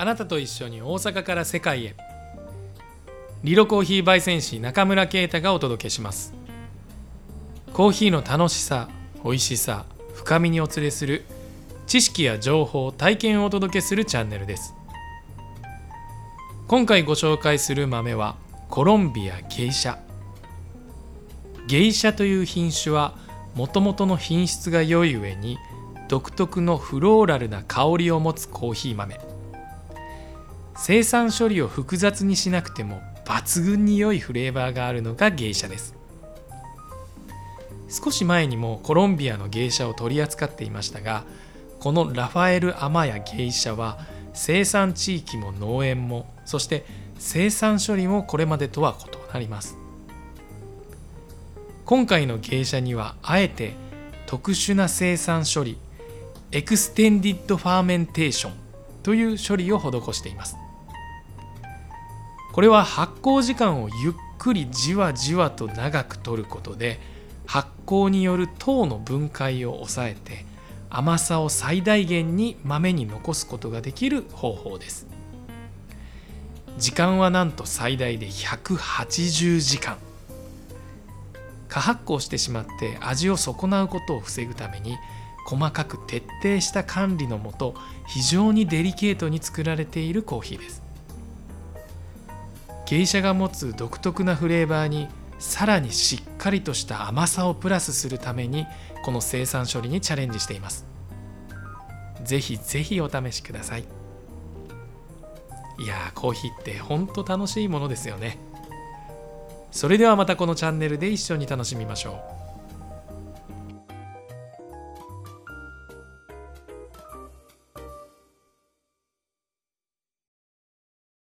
あなたと一緒に大阪から世界へ。リロコーヒー焙煎士中村啓太がお届けします。コーヒーの楽しさ美味しさ深みにお連れする知識や情報体験をお届けするチャンネルです。今回ご紹介する豆はコロンビアゲイシャ。ゲイシャという品種はもともとの品質が良い上に独特のフローラルな香りを持つコーヒー豆。生産処理を複雑にしなくても抜群に良いフレーバーがあるのが芸者です。少し前にもコロンビアの芸者を取り扱っていましたがこのラファエル・アマヤ芸者は生産地域も農園もそして生産処理もこれまでとは異なります。今回のゲイシャにはあえて特殊な精製処理 extended fermentation という処理を施しています。これは発酵時間をゆっくりじわじわと長く取ることで発酵による糖の分解を抑えて甘さを最大限に豆に残すことができる方法です。時間はなんと最大で180時間。過発酵してしまって味を損なうことを防ぐために細かく徹底した管理のもと非常にデリケートに作られているコーヒーです。芸者が持つ独特なフレーバーにさらにしっかりとした甘さをプラスするためにこの生産処理にチャレンジしています。ぜひぜひお試しください。いやーコーヒーってほんと楽しいものですよね。それではまたこのチャンネルで一緒に楽しみましょう。